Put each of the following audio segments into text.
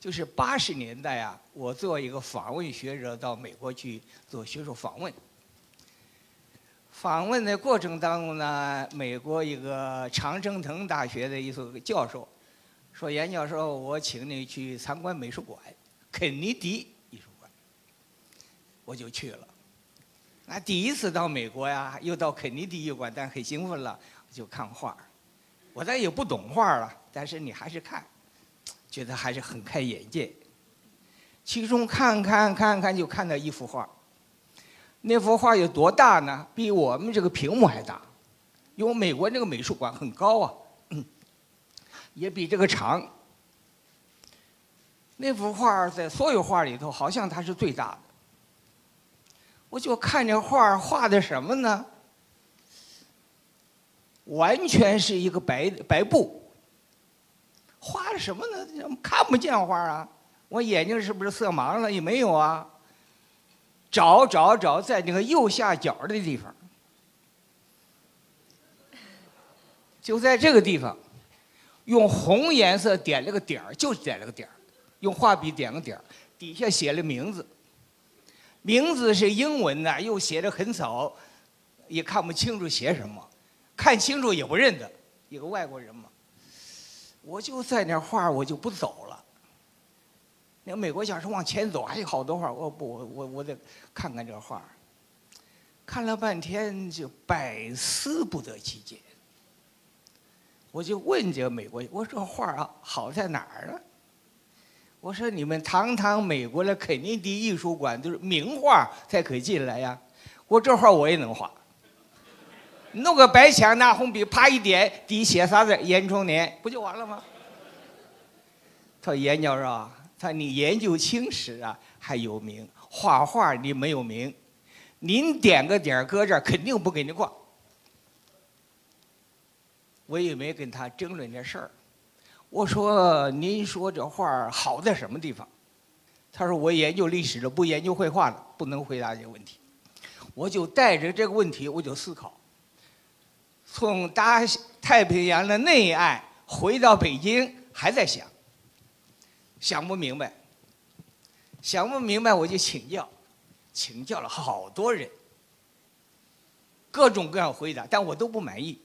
就是八十年代啊，我做一个访问学者到美国去做学术访问。访问的过程当中呢，美国一个常春藤大学的一所教授说：“严教授，我请你去参观美术馆，肯尼迪艺术馆。”我就去了。那第一次到美国呀，又到肯尼迪艺术馆，但很兴奋了，就看画我咱也不懂画了，但是你还是看。觉得还是很开眼界。其中看看看看，就看到一幅画。那幅画有多大呢？比我们这个屏幕还大，因为美国那个美术馆很高啊，也比这个长。那幅画在所有画里头，好像它是最大的。我就看这画画的什么呢？完全是一个白白布。画的什么呢？看不见画啊！我眼睛是不是色盲了？也没有啊。找找找，在那个右下角的地方，就在这个地方，用红颜色点了个点儿，就点了个点儿，用画笔点个点儿，底下写了名字。名字是英文的，又写的很少，也看不清楚写什么，看清楚也不认得，一个外国人嘛。我就在那画，我就不走了。那美国小说往前走，还有好多画，我不，我我我得看看这画。看了半天，就百思不得其解。我就问这个美国，我说画啊好在哪儿呢？我说你们堂堂美国的肯尼迪艺术馆都是名画才可以进来呀，我这画我也能画。弄个白墙，拿红笔，啪一点，底写啥字？严崇年，不就完了吗？他说：“严教授，他说你研究清史啊还有名，画画你没有名，您点个点搁这儿，肯定不给你挂。”我也没跟他争论这事儿。我说：“您说这话儿好在什么地方？”他说：“我研究历史的，不研究绘画的，不能回答这个问题。”我就带着这个问题，我就思考。从大太平洋的内岸回到北京，还在想，想不明白，想不明白，我就请教，请教了好多人，各种各样回答，但我都不满意。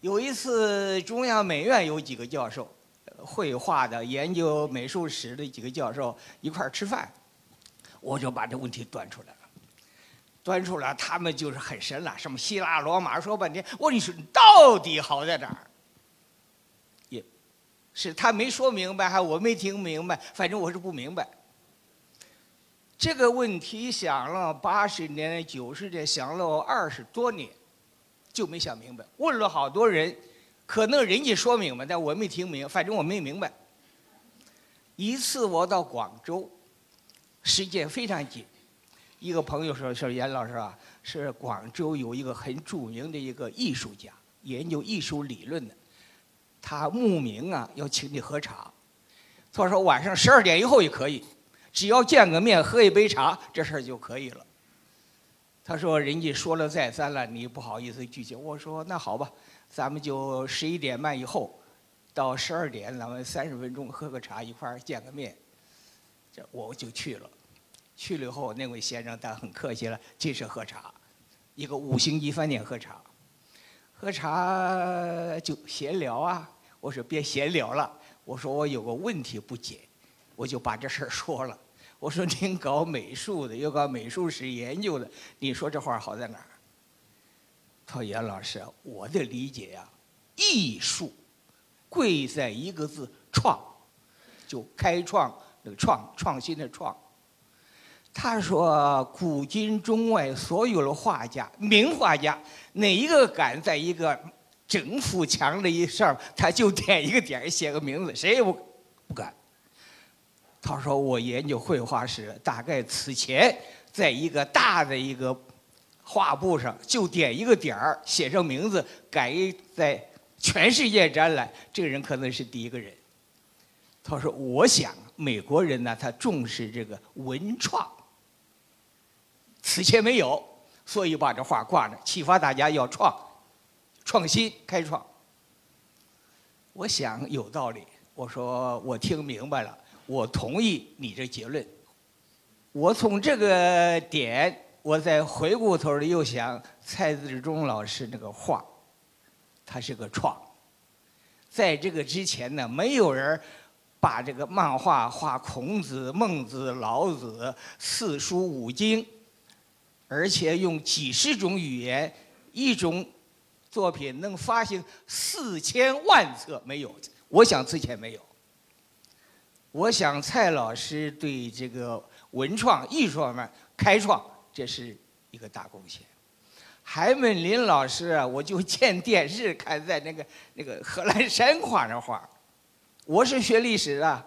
有一次，中央美院有几个教授，绘画的、研究美术史的几个教授一块儿吃饭，我就把这问题端出来了。端出来，他们就是很神了，什么希腊罗马说半天。我跟你说，到底好在哪儿？也，是他没说明白，还我没听明白，反正我是不明白。这个问题想了八十年、九十年，想了二十多年，就没想明白。问了好多人，可能人家说明白，但我没听明，反正我没明白。一次我到广州，时间非常紧。一个朋友说：“说严老师啊，是广州有一个很著名的一个艺术家，研究艺术理论的，他慕名啊，要请你喝茶。他说晚上十二点以后也可以，只要见个面，喝一杯茶，这事儿就可以了。他说人家说了再三了，你不好意思拒绝。我说那好吧，咱们就十一点半以后，到十二点，咱们三十分钟喝个茶，一块儿见个面。这我就去了。”去了以后，那位先生他很客气了，进是喝茶，一个五星级饭店喝茶，喝茶就闲聊啊。我说别闲聊了，我说我有个问题不解，我就把这事儿说了。我说您搞美术的，又搞美术史研究的，你说这话好在哪儿？他说严老师，我的理解呀，艺术贵在一个字创，就开创那个创创新的创。他说：“古今中外所有的画家，名画家，哪一个敢在一个整幅墙的一上，他就点一个点写个名字？谁也不不敢。”他说：“我研究绘画史，大概此前在一个大的一个画布上就点一个点儿，写上名字，敢在全世界展览，这个人可能是第一个人。”他说：“我想美国人呢，他重视这个文创，此前没有，所以把这画挂着，启发大家要创、创新、开创。我想有道理，我说我听明白了，我同意你这结论。我从这个点，我再回过头来又想蔡志忠老师那个画，他是个创。在这个之前呢，没有人把这个漫画画孔子、孟子、老子、四书五经，而且用几十种语言，一种作品能发行四千万册，没有。我想之前没有。我想蔡老师对这个文创艺术方面开创，这是一个大贡献。海门林老师啊，我就见电视看在那个那个贺兰山画那画，我是学历史的，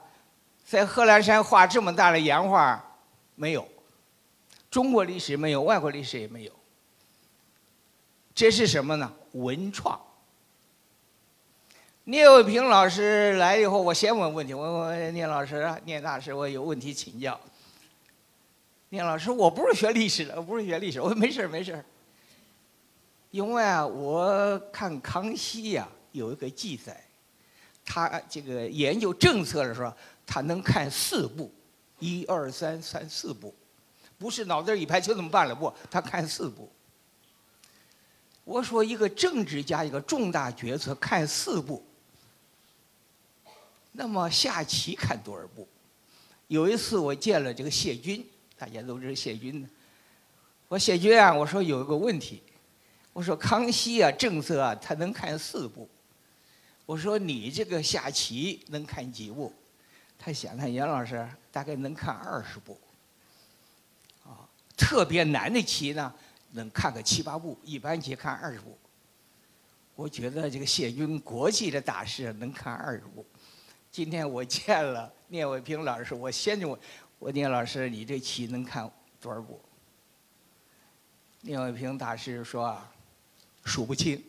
在贺兰山画这么大的洋画没有，中国历史没有，外国历史也没有。这是什么呢？文创。聂卫平老师来以后，我先问问题，我问聂老师、聂大师，我有问题请教。聂老师，我不是学历史的，我不是学历史，我说没事没事因为啊，我看康熙呀有一个记载，他这个研究政策的时候，他能看四部，一二三三四部，不是脑袋一拍就这么办了，不，他看四部。我说一个政治家一个重大决策看四部，那么下棋看多少部？有一次我见了这个谢军，大家都知道谢军呢。我谢军啊，我说有一个问题。我说康熙啊，政策啊，他能看四部。我说你这个下棋能看几部？他想想杨老师大概能看二十部。啊，特别难的棋呢，能看个七八部，一般棋看二十部。我觉得这个谢军国际的大师能看二十部。今天我见了聂卫平老师，我先就问，我聂老师，你这棋能看多少步？聂卫平大师说啊。数不清，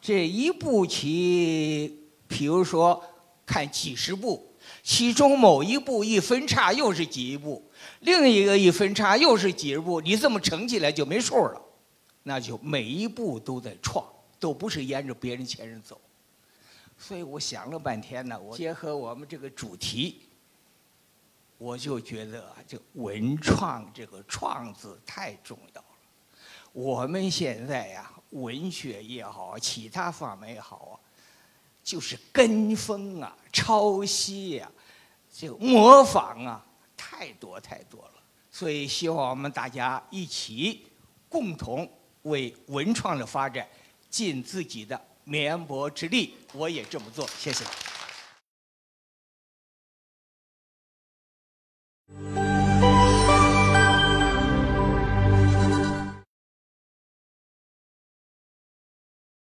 这一步棋，比如说看几十步，其中某一步一分叉又是几步，另一个一分叉又是几十步，你这么乘起来就没数了，那就每一步都在创，都不是沿着别人前人走。所以我想了半天呢，我结合我们这个主题，我就觉得这文创这个“创”字太重要了。我们现在呀。文学也好，其他方面也好啊，就是跟风啊、抄袭呀、就模仿啊，太多太多了。所以希望我们大家一起共同为文创的发展尽自己的绵薄之力我也这么做谢谢。